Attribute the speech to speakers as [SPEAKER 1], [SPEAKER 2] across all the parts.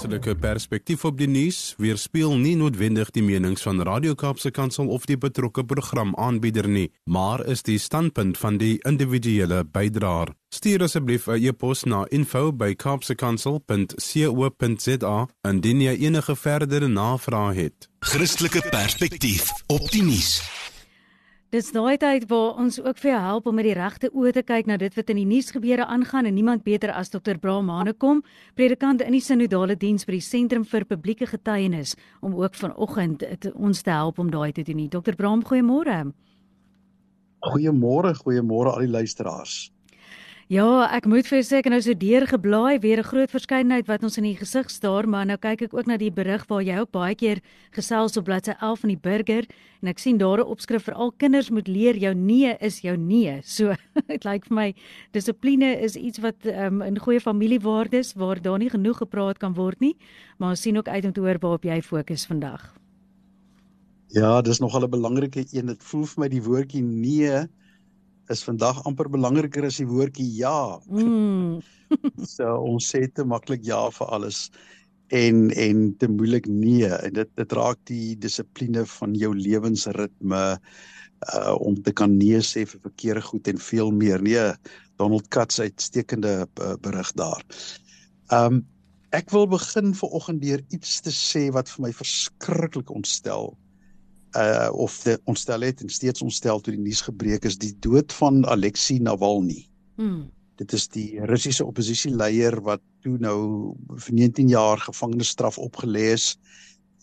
[SPEAKER 1] Christelike perspektief op die nuus weerspieël nie noodwendig die menings van Radio Kaapse Kansel of die betrokke programaanbieder nie, maar is die standpunt van die individuele bydraer. Stuur asseblief 'n e-pos na info@capsekansel.co.za indien jy enige verdere navrae het.
[SPEAKER 2] Christelike perspektief op die nuus.
[SPEAKER 3] Dis daai tyd waar ons ook vir jou help om met die regte oë te kyk na dit wat in die nuusgebeure aangaan en niemand beter as Dr. Bram Hanekom, predikant in die sinodale diens by die Sentrum vir Publieke Getuienis om ook vanoggend ons te help om daai te doen. Dr. Bram, goeiemôre.
[SPEAKER 4] Goeiemôre, goeiemôre al die luisteraars.
[SPEAKER 3] Ja, ek moet vir sê ek nou so deur geblaai weer 'n groot verskeidenheid wat ons in die gesig staar, maar nou kyk ek ook na die berig waar jy ook baie keer gesels op bladsy 11 van die Burger en ek sien daar 'n opskrif vir al kinders moet leer jou nee is jou nee. So dit lyk vir my dissipline is iets wat um, in goeie familiewaardes waar daar nie genoeg gepraat kan word nie, maar ons sien ook uit om te hoor waarop jy fokus vandag.
[SPEAKER 4] Ja, dis nogal 'n belangrike een. Dit voel vir my die woordjie nee is vandag amper belangriker as die woordjie ja. Mm. so ons sê te maklik ja vir alles en en te moeilik nee en dit dit raak die dissipline van jou lewensritme uh om te kan nee sê vir verkeerde goed en veel meer. Nee, Donald Katz uitstekende uh, berig daar. Um ek wil begin vir oggend deur iets te sê wat vir my verskriklik ontstel uh of dit ontstel het en steeds ontstel toe die nuus gebreek is die dood van Alexei Navalny. Hmm. Dit is die Russiese oppositieleier wat toe nou vir 19 jaar gevangenisstraf opgelê is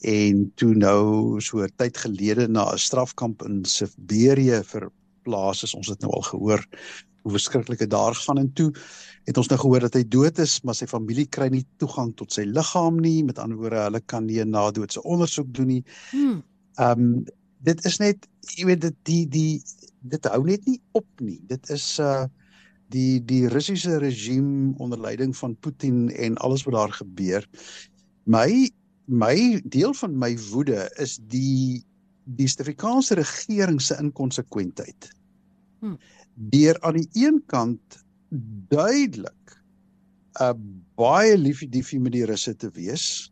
[SPEAKER 4] en toe nou so 'n tyd gelede na 'n strafkamp in Siberië verplaas is. Ons het nou al gehoor hoe verskriklik dit daar gaan en toe het ons nou gehoor dat hy dood is, maar sy familie kry nie toegang tot sy liggaam nie. Met ander woorde, hulle kan nie 'n nadoetse ondersoek doen nie. Hmm. Ehm um, dit is net jy weet dit die die dit hou net nie op nie. Dit is uh die die Russiese regime onder leiding van Putin en alles wat daar gebeur. My my deel van my woede is die die Suid-Afrikaanse regering se inkonsekwentheid. Hm. Deur aan die een kant duidelik uh, baie liefie diefie met die Russe te wees.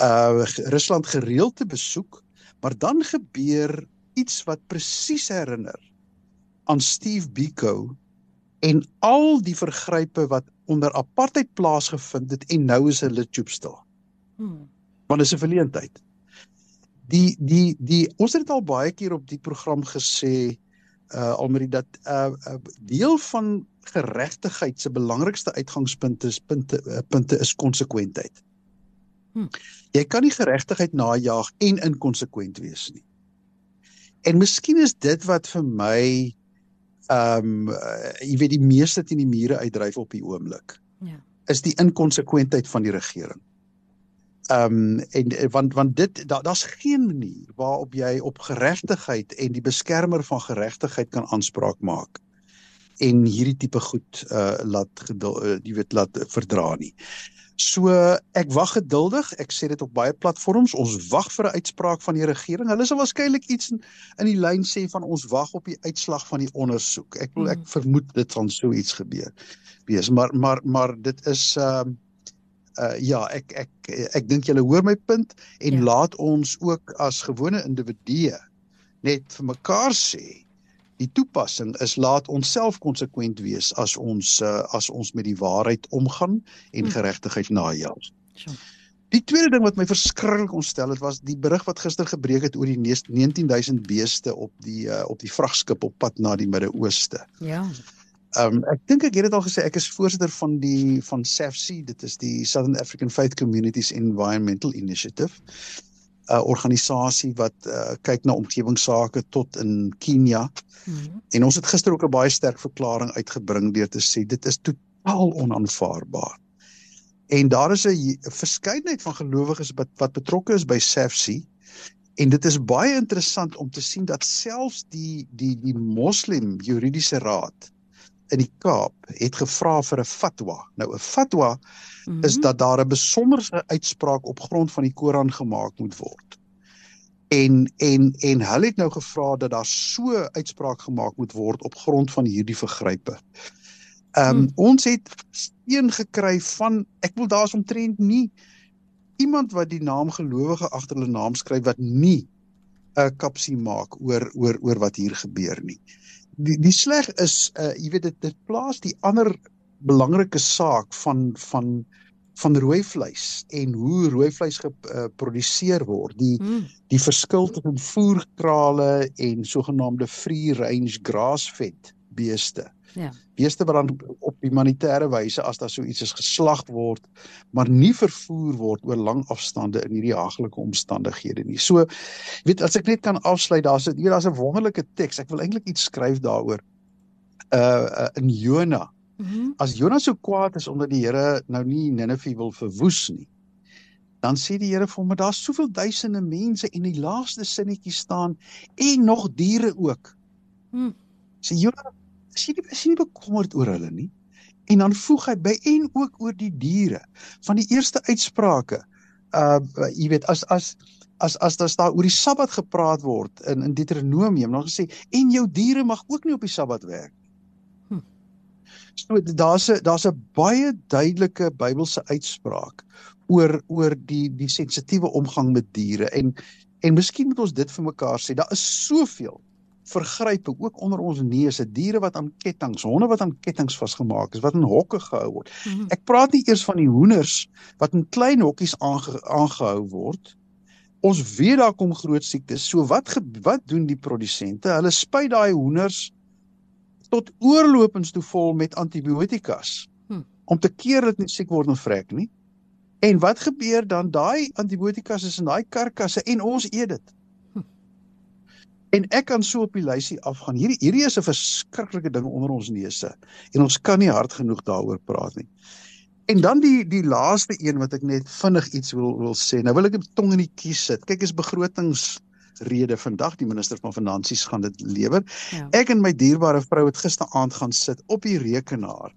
[SPEAKER 4] Uh Rusland gereeld te besoek Maar dan gebeur iets wat presies herinner aan Steve Biko en al die vergrype wat onder apartheid plaasgevind het en nou is hulle choopstil. Hmm. Want is 'n verleentheid. Die die die ons het al baie keer op die program gesê uh almal dat uh, uh deel van geregtigheid se belangrikste uitgangspunte is punte uh, punte is konsekwentheid. Hm. Jy kan nie geregtigheid najag en inkonsekwent wees nie. En miskien is dit wat vir my ehm um, jy weet die meeste teen die mure uitdryf op die oomblik. Ja. Is die inkonsekwentheid van die regering. Ehm um, en want want dit daar's da geen manier waarop jy op geregtigheid en die beskermer van geregtigheid kan aanspraak maak en hierdie tipe goed uh laat uh, jy weet laat verdra nie. So ek wag geduldig. Ek sê dit op baie platforms. Ons wag vir 'n uitspraak van die regering. Hulle sal waarskynlik iets in, in die lyn sê van ons wag op die uitslag van die ondersoek. Ek wil ek hmm. vermoed dit gaan so iets gebeur. Wees, maar maar maar dit is ehm uh, uh ja, ek ek ek dink julle hoor my punt en ja. laat ons ook as gewone individue net vir mekaar sê die toepassing is laat ons self konsekwent wees as ons uh, as ons met die waarheid omgaan en hm. geregtigheid najag. Die tweede ding wat my verskriklik ontstel het was die berig wat gister gebreek het oor die 19000 beeste op die uh, op die vragskip op pad na die Midde-Ooste. Ja. Ehm um, ek dink ek het dit al gesê ek is voorsitter van die van SAFC dit is die Southern African Faith Communities Environmental Initiative 'n uh, organisasie wat uh, kyk na omgewingsake tot in Kenia. Mm -hmm. En ons het gister ook 'n baie sterk verklaring uitgebring deur te sê dit is totaal onaanvaarbaar. En daar is 'n verskeidenheid van gelowiges wat wat betrokke is by SAFC en dit is baie interessant om te sien dat selfs die die die Moslem Juridiese Raad in die Kaap het gevra vir 'n fatwa. Nou 'n fatwa mm -hmm. is dat daar 'n besonderse uitspraak op grond van die Koran gemaak moet word. En en en hulle het nou gevra dat daar so uitspraak gemaak moet word op grond van hierdie vergrype. Ehm um, hmm. ons het steen gekry van ek wil daar's omtrent nie iemand wat die naam gelowige agter hulle naam skryf wat nie 'n kapsie maak oor oor oor wat hier gebeur nie. Die die sleg is uh jy weet dit dit plaas die ander belangrike saak van van van rooi vleis en hoe rooi vleis geproduseer uh, word. Die mm. die verskil tussen voerkrale en sogenaamde free range grass-fed beeste. Ja. Beeste wat dan op humanitêre wyse as daar so iets is geslag word, maar nie vervoer word oor lang afstande in hierdie haglike omstandighede nie. So weet as ek net kan afsluit, daar's hier daar's 'n wonderlike teks. Ek wil eintlik iets skryf daaroor. Uh, uh in Jona. Mm -hmm. As Jona so kwaad is omdat die Here nou nie Ninive wil verwoes nie, dan sê die Here vir hom, "Maar daar's soveel duisende mense en die laaste sinnetjie staan en nog diere ook." Mm. Sê Jona, is jy nie is jy nie bekommerd oor hulle nie? En dan voeg hy by en ook oor die diere van die eerste uitsprake. Uh jy weet as as as as daar staan oor die Sabbat gepraat word in in Deuteronomium, dan gesê en jou diere mag ook nie op die Sabbat werk. Hm. So daar's 'n daar's 'n baie duidelike Bybelse uitspraak oor oor die die sensitiewe omgang met diere en en miskien moet ons dit vir mekaar sê. Daar is soveel vergrype ook onder ons neuse, diere wat aan kettinge, honde wat aan kettinge vasgemaak is, wat in hokke gehou word. -hmm. Ek praat nie eers van die hoenders wat in klein hokkies aange, aangehou word. Ons weet daar kom groot siektes. So wat wat doen die produsente? Hulle spuit daai hoenders tot oorlopends toe vol met antibiotikas hm. om te keer dat nie siek word en vrek nie. En wat gebeur dan? Daai antibiotikas is in daai karkasse en ons eet dit. En ek kan so op die lysie afgaan. Hierdie hierdie is 'n verskriklike ding onder ons neuse en ons kan nie hard genoeg daaroor praat nie. En dan die die laaste een wat ek net vinnig iets wil wil sê. Nou wil ek 'n tong in die kies sit. Kyk, is begrotingsrede vandag die minister van finansies gaan dit lewer. Ja. Ek en my dierbare vrou het gisteraand gaan sit op die rekenaar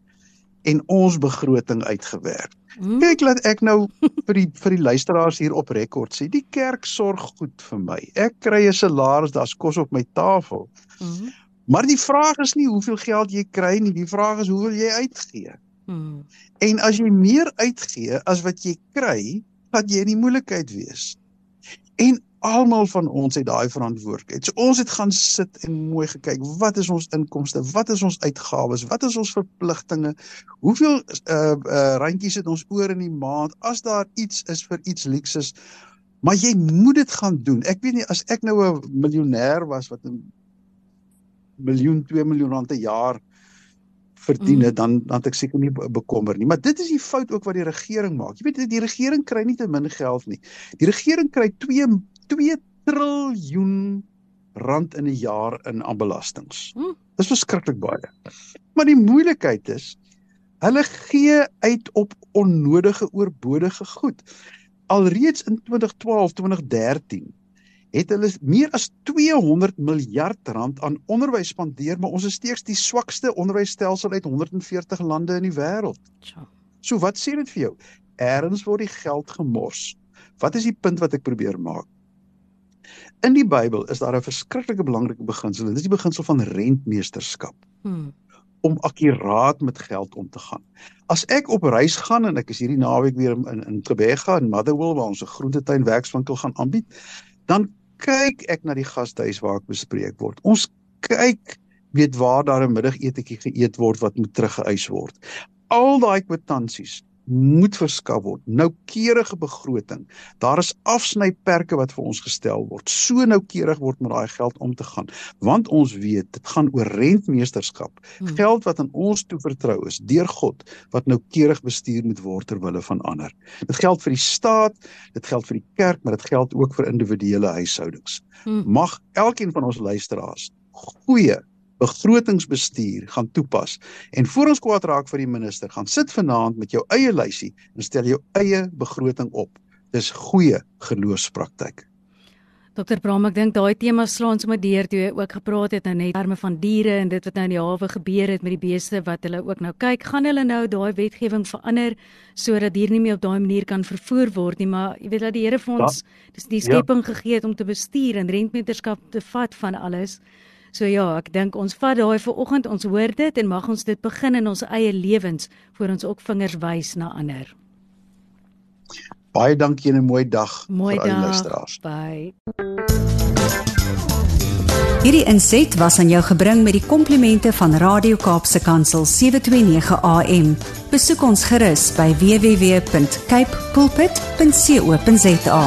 [SPEAKER 4] en ons begroting uitgewerk. Hmm. Kyk laat ek nou vir die vir die luisteraars hier op rekord sê, die kerk sorg goed vir my. Ek kry 'n salaris, daar's kos op my tafel. Hmm. Maar die vraag is nie hoeveel geld jy kry nie, die vraag is hoeveel jy uitgee. Hmm. En as jy meer uitgee as wat jy kry, gaan jy in die moeilikheid wees. En almal van ons het daai verantwoordelikheid. So ons het gaan sit en mooi gekyk, wat is ons inkomste? Wat is ons uitgawes? Wat is ons verpligtinge? Hoeveel uh uh randjies het ons oor in die maand as daar iets is vir iets luukses? Maar jy moet dit gaan doen. Ek weet nie as ek nou 'n miljonair was wat 'n miljoen, 2 miljoen rand 'n jaar verdien het, mm. dan dan het ek seker nie bekommer nie. Maar dit is die fout ook wat die regering maak. Jy weet die regering kry nie te min geld nie. Die regering kry 2 2 triljoen rand in 'n jaar in aanbelastings. Hm. Dis verskriklik baie. Maar die moeilikheid is hulle gee uit op onnodige oorbodige goed. Alreeds in 2012, 2013 het hulle meer as 200 miljard rand aan onderwys spandeer, maar ons is steeds die swakste onderwysstelsel uit 140 lande in die wêreld. So wat sê dit vir jou? Eerens word die geld gemors. Wat is die punt wat ek probeer maak? In die Bybel is daar 'n verskriklike belangrike beginsel. Dit is die beginsel van rentmeesterskap. Hmm. Om akkuraat met geld om te gaan. As ek op reis gaan en ek is hierdie naweek weer in in Gebega in Motherwell waar ons 'n groentetuin werkswinkel gaan aanbied, dan kyk ek na die gastehuis waar ek bespreek word. Ons kyk weet waar daar 'n middagetjie geëet word wat moet teruggeëis word. Al daai kwitansies moet verskaf word. Noukeurige begroting. Daar is afsnyperke wat vir ons gestel word. So noukeurig word met daai geld om te gaan, want ons weet dit gaan oor rentmeesterskap. Hmm. Geld wat aan ons toe vertrou is deur God wat noukeurig bestuur moet word ter wille van ander. Dit geld vir die staat, dit geld vir die kerk, maar dit geld ook vir individuele huishoudings. Hmm. Mag elkeen van ons luisteraars goeie begrotingsbestuur gaan toepas. En voor ons kwaad raak vir die minister, gaan sit vanaand met jou eie lysie en stel jou eie begroting op. Dis goeie geloofspraktyk.
[SPEAKER 3] Dokter Bram, ek dink daai tema slaan sommer deur toe jy ook gepraat het nou net terme van diere en dit wat nou in die hawe gebeur het met die beeste wat hulle ook nou kyk, gaan hulle nou daai wetgewing verander sodat diere nie meer op daai manier kan vervoer word nie, maar jy weet dat die Here vir ons ja. dis die skepping ja. gegee het om te bestuur en rentmeterskap te vat van alles. So ja, ek dink ons vat daai vir oggend, ons hoor dit en mag ons dit begin in ons eie lewens voor ons ook vingers wys na ander.
[SPEAKER 4] Baie dankie en 'n mooi dag
[SPEAKER 3] mooi
[SPEAKER 4] vir
[SPEAKER 3] al
[SPEAKER 4] die luisteraars.
[SPEAKER 3] Bye.
[SPEAKER 5] Hierdie inset was aan jou gebring met die komplimente van Radio Kaapse Kansel 729 AM. Besoek ons gerus by www.cape pulpit.co.za.